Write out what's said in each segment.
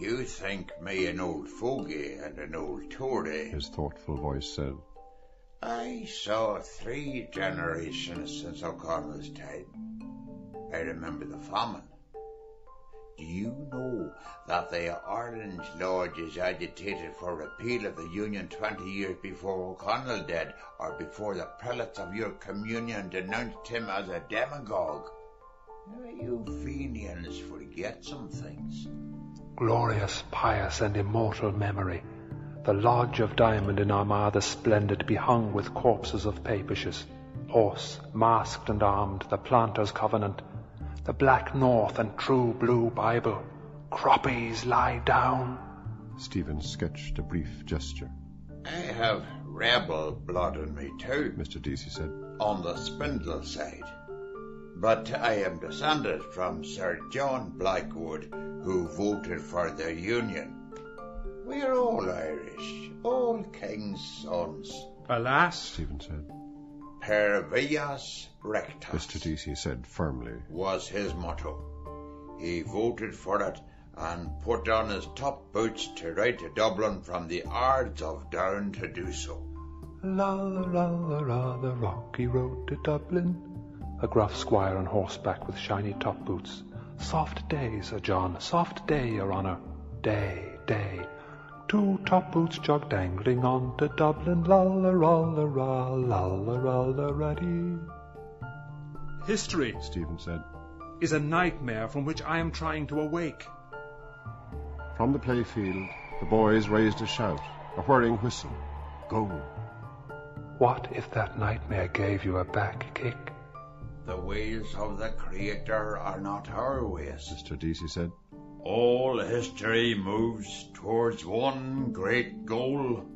You think me an old fogey and an old Tory. his thoughtful voice said. I saw three generations since O'Connell's time. I remember the famine. Do you know that the Orange Lodges agitated for repeal of the Union 20 years before O'Connell did, or before the prelates of your communion denounced him as a demagogue? You Fenians forget some things. Glorious, pious, and immortal memory. The lodge of Diamond in Armada Splendid be hung with corpses of papishes. Horse, masked and armed, the Planters' Covenant, the Black North and True Blue Bible. Croppies lie down. Stephen sketched a brief gesture. I have rebel blood in me too, Mr. Deasy said. on the spindle side. But I am descended from Sir John Blackwood, who voted for the Union. We're all Irish, all king's sons. Alas, Stephen said. Per vias rectas Mr. Deasy said firmly. was his motto. He voted for it and put on his top boots to ride to Dublin from the Ards of Down to do so. La la la la la, the rocky road to Dublin. A gruff squire on horseback with shiny top boots. Soft day, Sir John, soft day, your honour. Day, day. Two top boots jog dangling on to Dublin. La la la la la, la la la la raddy. history Stephen said. is a nightmare from which I am trying to awake. From the playfield, the boys raised a shout, a whirring whistle. Go! What if that nightmare gave you a back kick? The ways of the Creator are not our ways. Mr. Deasy said. All history moves towards one great goal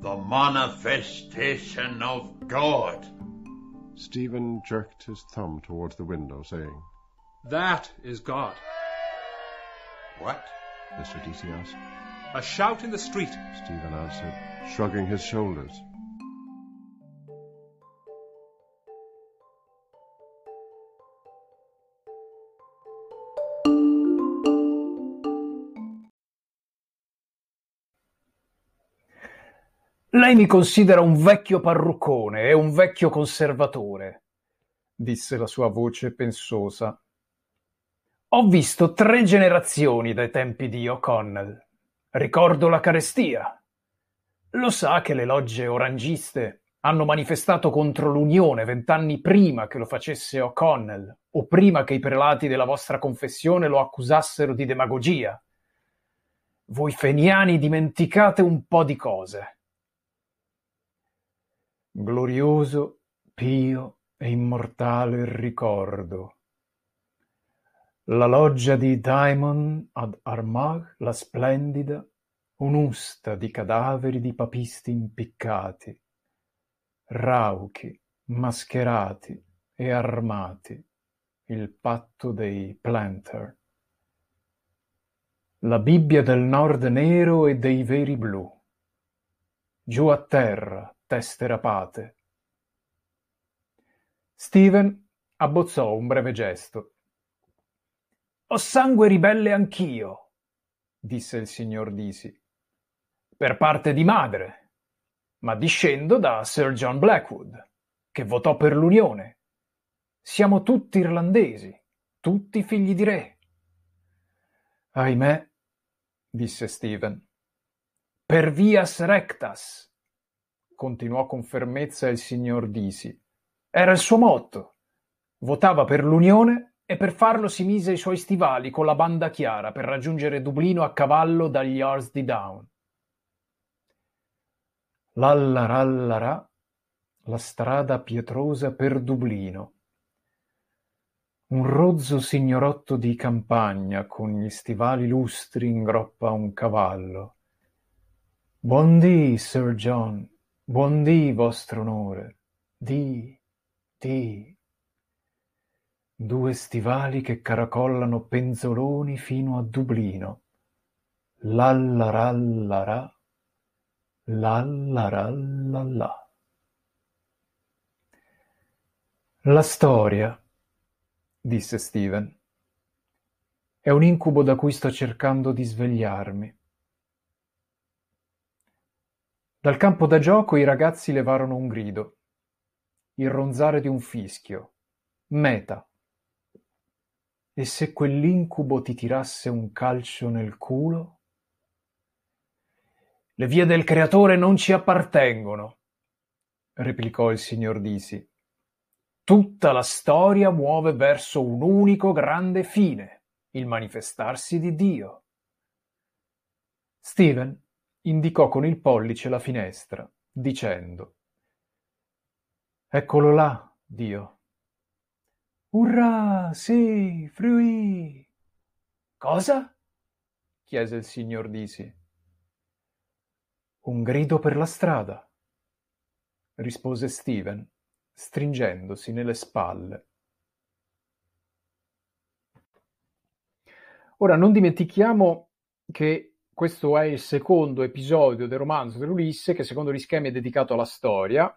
the manifestation of God. Stephen jerked his thumb towards the window, saying, That is God. What? Mr. Deasy asked. A shout in the street. Stephen answered, shrugging his shoulders. Lei mi considera un vecchio parruccone e un vecchio conservatore, disse la sua voce pensosa. Ho visto tre generazioni dai tempi di O'Connell. Ricordo la carestia. Lo sa che le logge orangiste hanno manifestato contro l'Unione vent'anni prima che lo facesse O'Connell o prima che i prelati della vostra confessione lo accusassero di demagogia. Voi feniani dimenticate un po' di cose. Glorioso, pio e immortale ricordo. La loggia di Diamond ad Armagh, la splendida, un'usta di cadaveri di papisti impiccati, rauchi, mascherati e armati, il patto dei Planter. La Bibbia del Nord nero e dei veri blu. Giù a terra, teste rapate. Steven abbozzò un breve gesto. Ho sangue ribelle anch'io, disse il signor Disi. Per parte di madre, ma discendo da Sir John Blackwood, che votò per l'Unione. Siamo tutti irlandesi, tutti figli di re. Ahimè, disse Steven. Per vias rectas, continuò con fermezza il signor Disi. Era il suo motto. Votava per l'Unione e per farlo si mise i suoi stivali con la banda chiara per raggiungere Dublino a cavallo dagli Ars di Down. Lallarallarà, la strada pietrosa per Dublino. Un rozzo signorotto di campagna con gli stivali lustri ingroppa un cavallo. Buon dì, Sir John, buon dì, vostro onore. Dì, dì. Due stivali che caracollano penzoloni fino a Dublino. Lallarallarà, lallarallallà. La storia, disse Steven. È un incubo da cui sto cercando di svegliarmi. Dal campo da gioco i ragazzi levarono un grido, il ronzare di un fischio. Meta. E se quell'incubo ti tirasse un calcio nel culo? Le vie del creatore non ci appartengono, replicò il signor Disi. Tutta la storia muove verso un unico grande fine, il manifestarsi di Dio. Steven indicò con il pollice la finestra, dicendo Eccolo là, Dio. Urrà, sì, fruì. Cosa? chiese il signor Disi. Un grido per la strada, rispose Steven, stringendosi nelle spalle. Ora non dimentichiamo che questo è il secondo episodio del romanzo dell'Ulisse che secondo gli schemi è dedicato alla storia.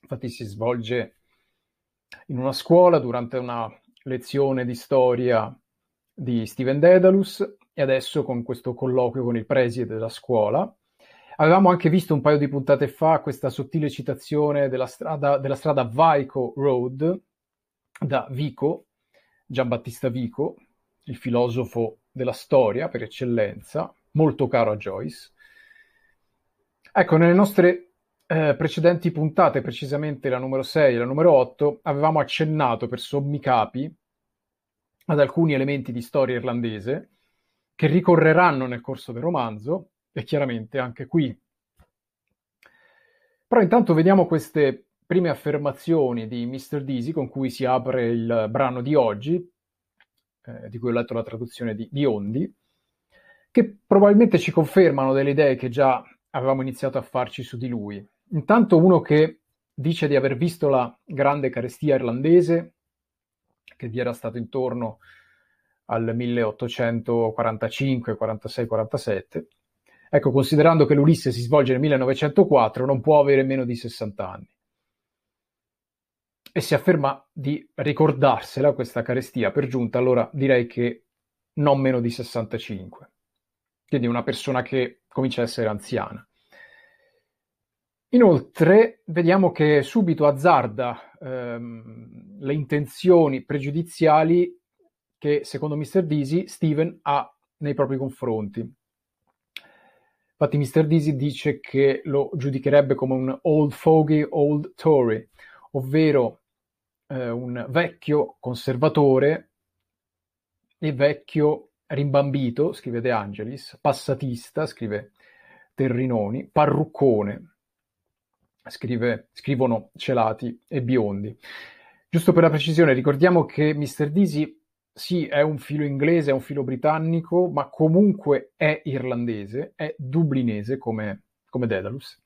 Infatti si svolge in una scuola durante una lezione di storia di Steven Dedalus e adesso con questo colloquio con il preside della scuola. Avevamo anche visto un paio di puntate fa questa sottile citazione della strada, della strada Vico Road da Vico, Giambattista Vico, il filosofo della storia per eccellenza, molto caro a Joyce. Ecco, nelle nostre eh, precedenti puntate, precisamente la numero 6 e la numero 8, avevamo accennato per sommi capi ad alcuni elementi di storia irlandese che ricorreranno nel corso del romanzo e chiaramente anche qui. Però intanto vediamo queste prime affermazioni di Mr. Deasy con cui si apre il brano di oggi, eh, di cui ho letto la traduzione di Biondi, che probabilmente ci confermano delle idee che già avevamo iniziato a farci su di lui. Intanto uno che dice di aver visto la grande carestia irlandese, che vi era stato intorno al 1845, 46, 47. Ecco, considerando che l'Ulisse si svolge nel 1904, non può avere meno di 60 anni. E si afferma di ricordarsela questa carestia per giunta, allora direi che non meno di 65 quindi una persona che comincia a essere anziana. Inoltre vediamo che subito azzarda ehm, le intenzioni pregiudiziali che secondo Mr. Deasy Steven ha nei propri confronti. Infatti Mr. Deasy dice che lo giudicherebbe come un old fogey, old Tory, ovvero eh, un vecchio conservatore e vecchio rimbambito, scrive De Angelis, passatista, scrive Terrinoni, parruccone, scrive, scrivono Celati e Biondi. Giusto per la precisione, ricordiamo che Mr. Disi sì, è un filo inglese, è un filo britannico, ma comunque è irlandese, è dublinese come, come Dedalus.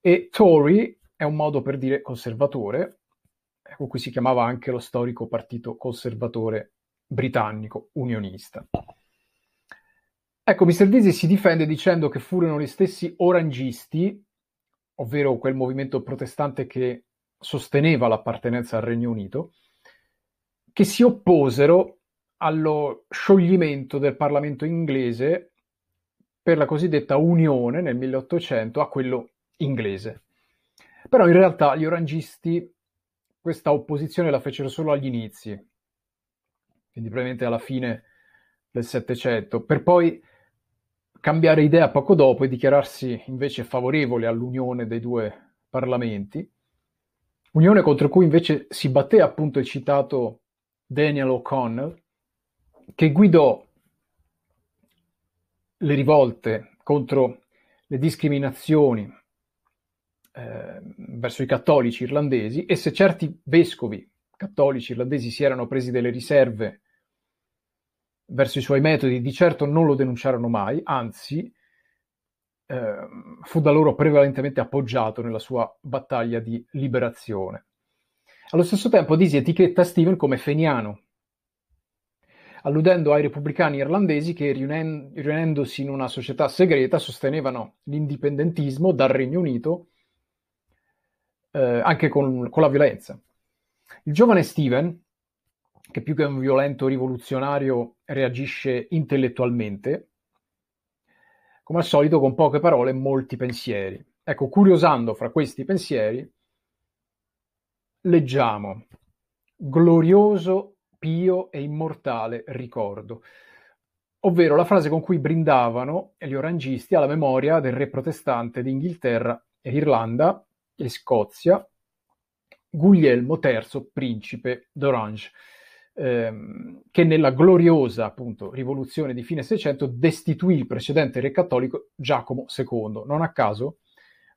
E Tory è un modo per dire conservatore, con cui si chiamava anche lo storico partito conservatore britannico unionista. Ecco, Mr. Dizzy si difende dicendo che furono gli stessi orangisti, ovvero quel movimento protestante che sosteneva l'appartenenza al Regno Unito, che si opposero allo scioglimento del Parlamento inglese per la cosiddetta Unione nel 1800 a quello inglese. Però in realtà gli orangisti questa opposizione la fecero solo agli inizi, quindi probabilmente alla fine del Settecento, per poi cambiare idea poco dopo e dichiararsi invece favorevole all'unione dei due parlamenti, unione contro cui invece si batté appunto il citato Daniel O'Connell, che guidò le rivolte contro le discriminazioni eh, verso i cattolici irlandesi e se certi vescovi cattolici irlandesi si erano presi delle riserve verso i suoi metodi di certo non lo denunciarono mai, anzi eh, fu da loro prevalentemente appoggiato nella sua battaglia di liberazione. Allo stesso tempo Disi etichetta Steven come feniano, alludendo ai repubblicani irlandesi che riunen- riunendosi in una società segreta sostenevano l'indipendentismo dal Regno Unito eh, anche con, con la violenza. Il giovane Steven, che più che un violento rivoluzionario reagisce intellettualmente, come al solito con poche parole e molti pensieri. Ecco, curiosando fra questi pensieri, leggiamo. Glorioso, pio e immortale ricordo, ovvero la frase con cui brindavano gli orangisti alla memoria del re protestante d'Inghilterra e Irlanda e Scozia, Guglielmo III, principe d'Orange, ehm, che nella gloriosa appunto, rivoluzione di fine Seicento destituì il precedente re cattolico Giacomo II. Non a caso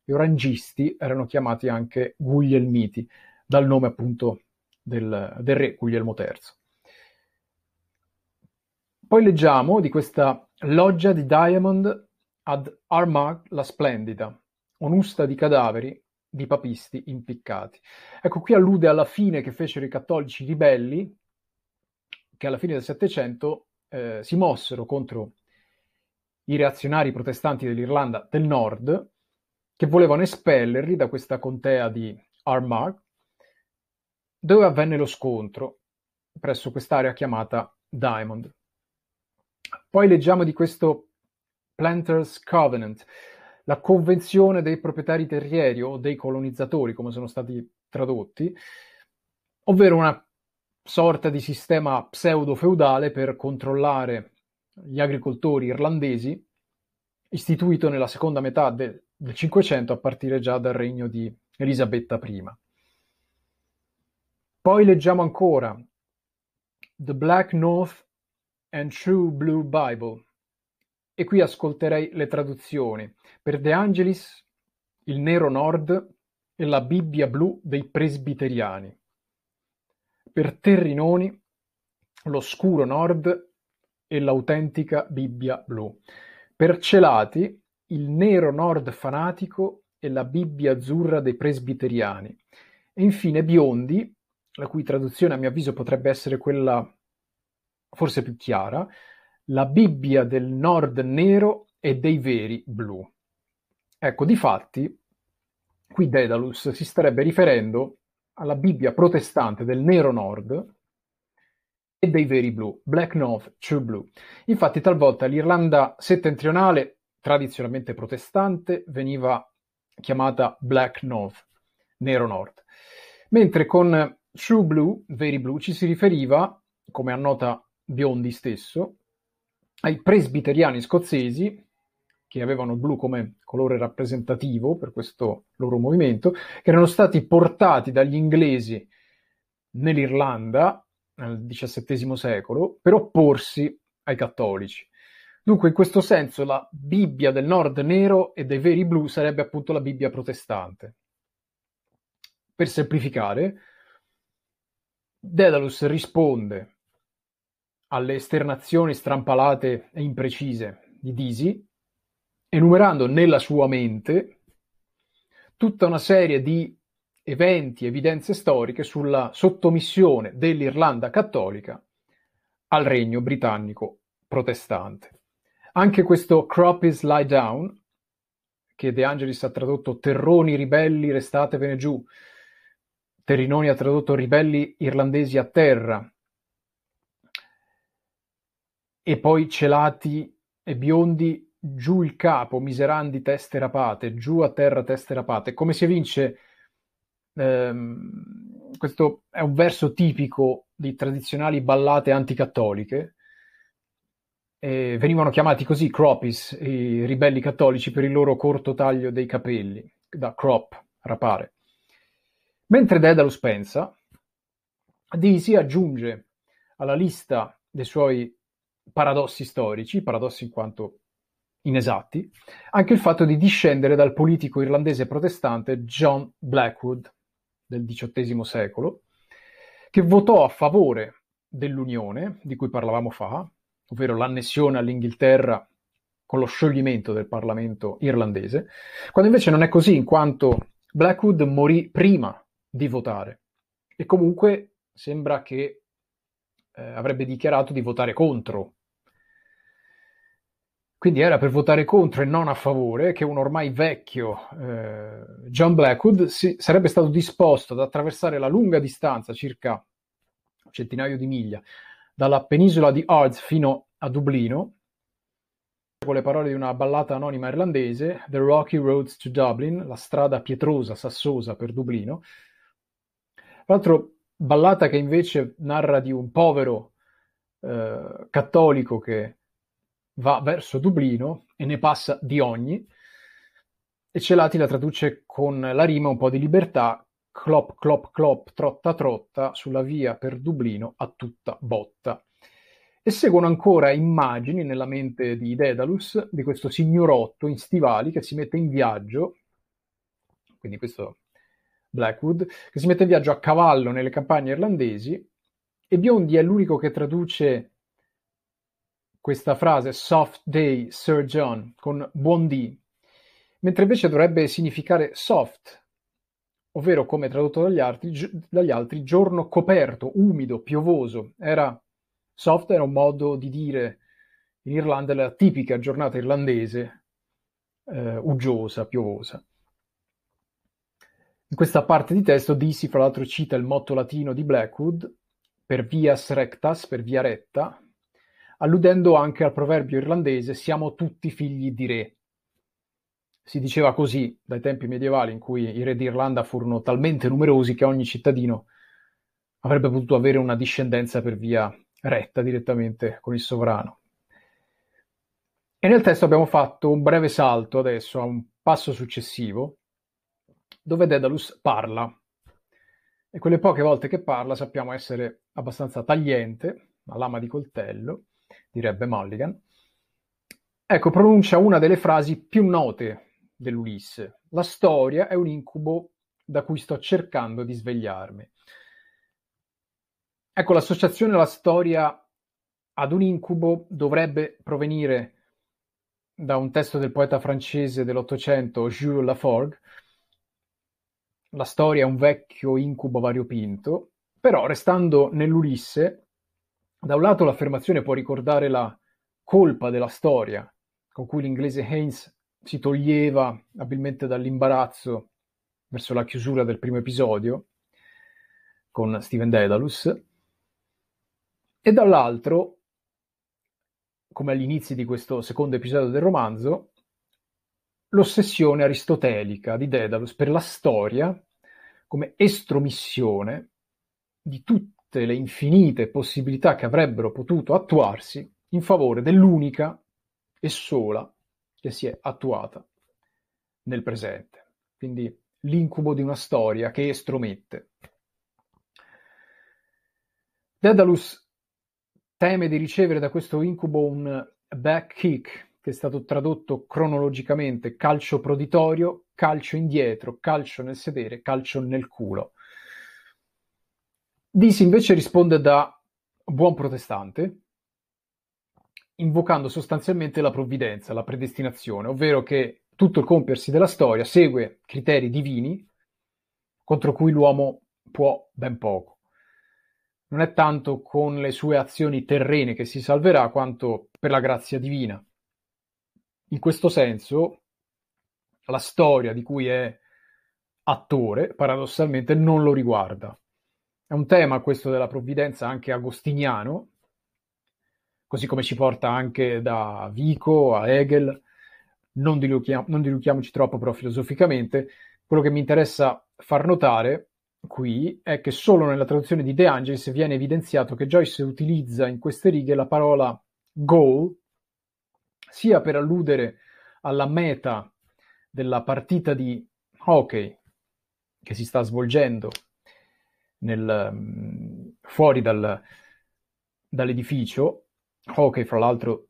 gli orangisti erano chiamati anche Guglielmiti, dal nome appunto del, del re Guglielmo III. Poi leggiamo di questa loggia di Diamond ad Armagh la Splendida, onusta di cadaveri di papisti impiccati. Ecco, qui allude alla fine che fecero i cattolici ribelli, che alla fine del Settecento eh, si mossero contro i reazionari protestanti dell'Irlanda del Nord, che volevano espellerli da questa contea di Armagh, dove avvenne lo scontro presso quest'area chiamata Diamond. Poi leggiamo di questo Planters Covenant, la convenzione dei proprietari terrieri o dei colonizzatori, come sono stati tradotti, ovvero una sorta di sistema pseudo-feudale per controllare gli agricoltori irlandesi, istituito nella seconda metà del, del Cinquecento a partire già dal regno di Elisabetta I. Poi leggiamo ancora The Black North and True Blue Bible, e qui ascolterei le traduzioni. Per De Angelis, il nero nord e la Bibbia blu dei presbiteriani. Per Terrinoni, l'oscuro nord e l'autentica Bibbia blu. Per Celati, il nero nord fanatico e la Bibbia azzurra dei presbiteriani. E infine Biondi, la cui traduzione a mio avviso potrebbe essere quella forse più chiara, la Bibbia del Nord nero e dei veri blu. Ecco, difatti, qui Daedalus si starebbe riferendo alla Bibbia protestante del nero nord e dei veri blu, Black North, True Blue. Infatti talvolta l'Irlanda settentrionale, tradizionalmente protestante, veniva chiamata Black North, nero nord, mentre con True Blue, veri blu, ci si riferiva, come annota Biondi stesso, ai presbiteriani scozzesi, che avevano blu come colore rappresentativo per questo loro movimento, che erano stati portati dagli inglesi nell'Irlanda nel XVII secolo per opporsi ai cattolici. Dunque, in questo senso, la Bibbia del Nord nero e dei veri blu sarebbe appunto la Bibbia protestante. Per semplificare, Dedalus risponde alle esternazioni strampalate e imprecise di Disi, enumerando nella sua mente tutta una serie di eventi, evidenze storiche sulla sottomissione dell'Irlanda cattolica al regno britannico protestante. Anche questo Crop is Lie Down, che De Angelis ha tradotto Terroni ribelli restatevene giù, Terrinoni ha tradotto ribelli irlandesi a terra, e poi celati e biondi giù il capo, miserandi teste rapate, giù a terra teste rapate. Come si evince, ehm, questo è un verso tipico di tradizionali ballate anticattoliche. E venivano chiamati così croppies, i ribelli cattolici, per il loro corto taglio dei capelli, da crop, rapare. Mentre Daedalus pensa, Disi aggiunge alla lista dei suoi paradossi storici, paradossi in quanto inesatti, anche il fatto di discendere dal politico irlandese protestante John Blackwood del XVIII secolo, che votò a favore dell'unione di cui parlavamo fa, ovvero l'annessione all'Inghilterra con lo scioglimento del Parlamento irlandese, quando invece non è così, in quanto Blackwood morì prima di votare. E comunque sembra che eh, avrebbe dichiarato di votare contro quindi era per votare contro e non a favore che un ormai vecchio eh, John Blackwood si, sarebbe stato disposto ad attraversare la lunga distanza, circa centinaio di miglia, dalla penisola di Ards fino a Dublino, con le parole di una ballata anonima irlandese, The Rocky Roads to Dublin, la strada pietrosa, sassosa per Dublino. Tra l'altro, ballata che invece narra di un povero eh, cattolico che va verso Dublino e ne passa di ogni, e Celati la traduce con la rima un po' di libertà, clop clop clop, trotta trotta, sulla via per Dublino a tutta botta. E seguono ancora immagini nella mente di Daedalus di questo signorotto in stivali che si mette in viaggio, quindi questo Blackwood, che si mette in viaggio a cavallo nelle campagne irlandesi, e Biondi è l'unico che traduce questa frase soft day, Sir John, con buon dì, mentre invece dovrebbe significare soft, ovvero come tradotto dagli altri, dagli altri giorno coperto, umido, piovoso. Era, soft era un modo di dire in Irlanda la tipica giornata irlandese, eh, uggiosa, piovosa. In questa parte di testo Disi, fra l'altro, cita il motto latino di Blackwood, per vias rectas, per via retta, alludendo anche al proverbio irlandese siamo tutti figli di re. Si diceva così dai tempi medievali in cui i re d'Irlanda furono talmente numerosi che ogni cittadino avrebbe potuto avere una discendenza per via retta direttamente con il sovrano. E nel testo abbiamo fatto un breve salto adesso a un passo successivo, dove Daedalus parla. E quelle poche volte che parla sappiamo essere abbastanza tagliente, a lama di coltello, direbbe Mulligan. Ecco, pronuncia una delle frasi più note dell'Ulisse. La storia è un incubo da cui sto cercando di svegliarmi. Ecco, l'associazione alla storia ad un incubo dovrebbe provenire da un testo del poeta francese dell'Ottocento Jules Laforgue. La storia è un vecchio incubo variopinto, però restando nell'Ulisse, da un lato l'affermazione può ricordare la colpa della storia, con cui l'inglese Haynes si toglieva abilmente dall'imbarazzo verso la chiusura del primo episodio con Steven Daedalus, e dall'altro, come agli inizi di questo secondo episodio del romanzo, l'ossessione aristotelica di Daedalus per la storia come estromissione di tutte le infinite possibilità che avrebbero potuto attuarsi in favore dell'unica e sola che si è attuata nel presente. Quindi l'incubo di una storia che estromette. Daedalus teme di ricevere da questo incubo un back kick, che è stato tradotto cronologicamente calcio proditorio, calcio indietro, calcio nel sedere, calcio nel culo. Disi invece risponde da buon protestante, invocando sostanzialmente la provvidenza, la predestinazione, ovvero che tutto il compiersi della storia segue criteri divini contro cui l'uomo può ben poco. Non è tanto con le sue azioni terrene che si salverà, quanto per la grazia divina. In questo senso, la storia di cui è attore, paradossalmente, non lo riguarda. È un tema questo della provvidenza anche agostiniano, così come ci porta anche da Vico a Hegel, non, diluchiam- non diluchiamoci troppo però filosoficamente, quello che mi interessa far notare qui è che solo nella traduzione di De Angelis viene evidenziato che Joyce utilizza in queste righe la parola goal sia per alludere alla meta della partita di hockey che si sta svolgendo nel, fuori dal, dall'edificio Hockey, fra l'altro,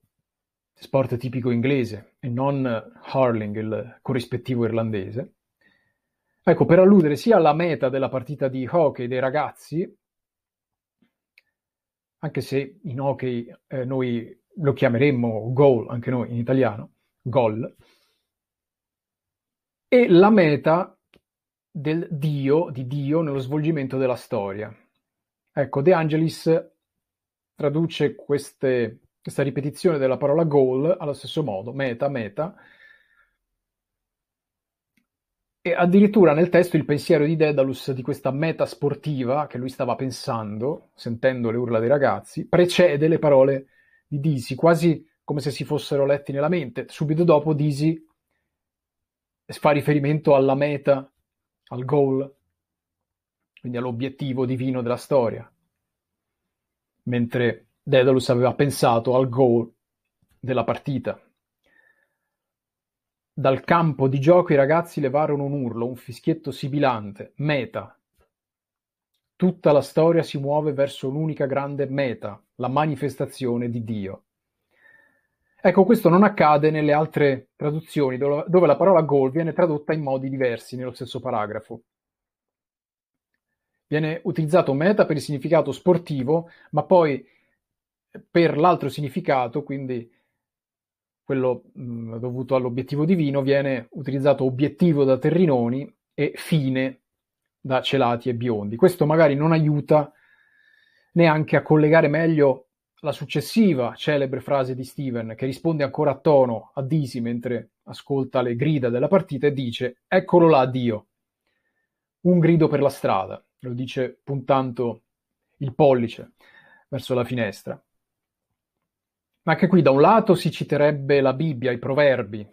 sport tipico inglese e non hurling, il corrispettivo irlandese. Ecco, per alludere sia alla meta della partita di hockey dei ragazzi, anche se in hockey eh, noi lo chiameremmo goal, anche noi in italiano, gol, e la meta del Dio, di Dio nello svolgimento della storia. Ecco, De Angelis traduce queste, questa ripetizione della parola goal allo stesso modo, meta, meta, E addirittura nel testo il pensiero di Daedalus di questa meta sportiva che lui stava pensando, sentendo le urla dei ragazzi, precede le parole di Disi, quasi come se si fossero letti nella mente. Subito dopo Disi fa riferimento alla meta, al goal, quindi all'obiettivo divino della storia, mentre Daedalus aveva pensato al goal della partita. Dal campo di gioco i ragazzi levarono un urlo, un fischietto sibilante. Meta. Tutta la storia si muove verso un'unica grande meta, la manifestazione di Dio. Ecco, questo non accade nelle altre traduzioni, dove la parola goal viene tradotta in modi diversi nello stesso paragrafo. Viene utilizzato meta per il significato sportivo, ma poi per l'altro significato, quindi quello mh, dovuto all'obiettivo divino, viene utilizzato obiettivo da terrinoni e fine da celati e biondi. Questo magari non aiuta neanche a collegare meglio la successiva celebre frase di Steven, che risponde ancora a tono a Disi mentre ascolta le grida della partita e dice: Eccolo là, Dio. Un grido per la strada, lo dice puntando il pollice verso la finestra. Ma anche qui da un lato si citerebbe la Bibbia, i proverbi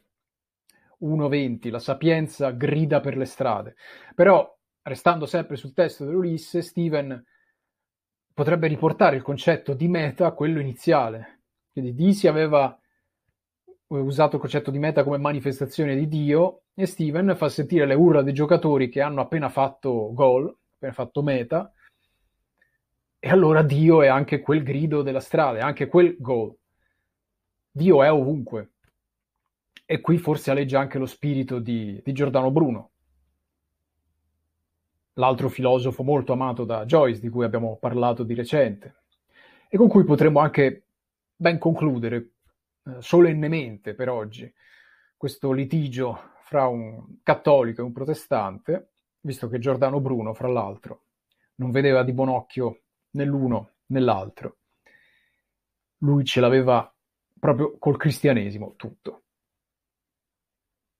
1.20, la sapienza grida per le strade. Però, restando sempre sul testo dell'Ulisse, Steven potrebbe riportare il concetto di meta a quello iniziale. Quindi Disi aveva usato il concetto di meta come manifestazione di Dio e Steven fa sentire le urla dei giocatori che hanno appena fatto gol, appena fatto meta, e allora Dio è anche quel grido della strada, è anche quel gol. Dio è ovunque. E qui forse aleggia anche lo spirito di, di Giordano Bruno, l'altro filosofo molto amato da Joyce, di cui abbiamo parlato di recente, e con cui potremmo anche ben concludere eh, solennemente per oggi questo litigio fra un cattolico e un protestante, visto che Giordano Bruno, fra l'altro, non vedeva di buon occhio né l'uno né l'altro. Lui ce l'aveva proprio col cristianesimo tutto.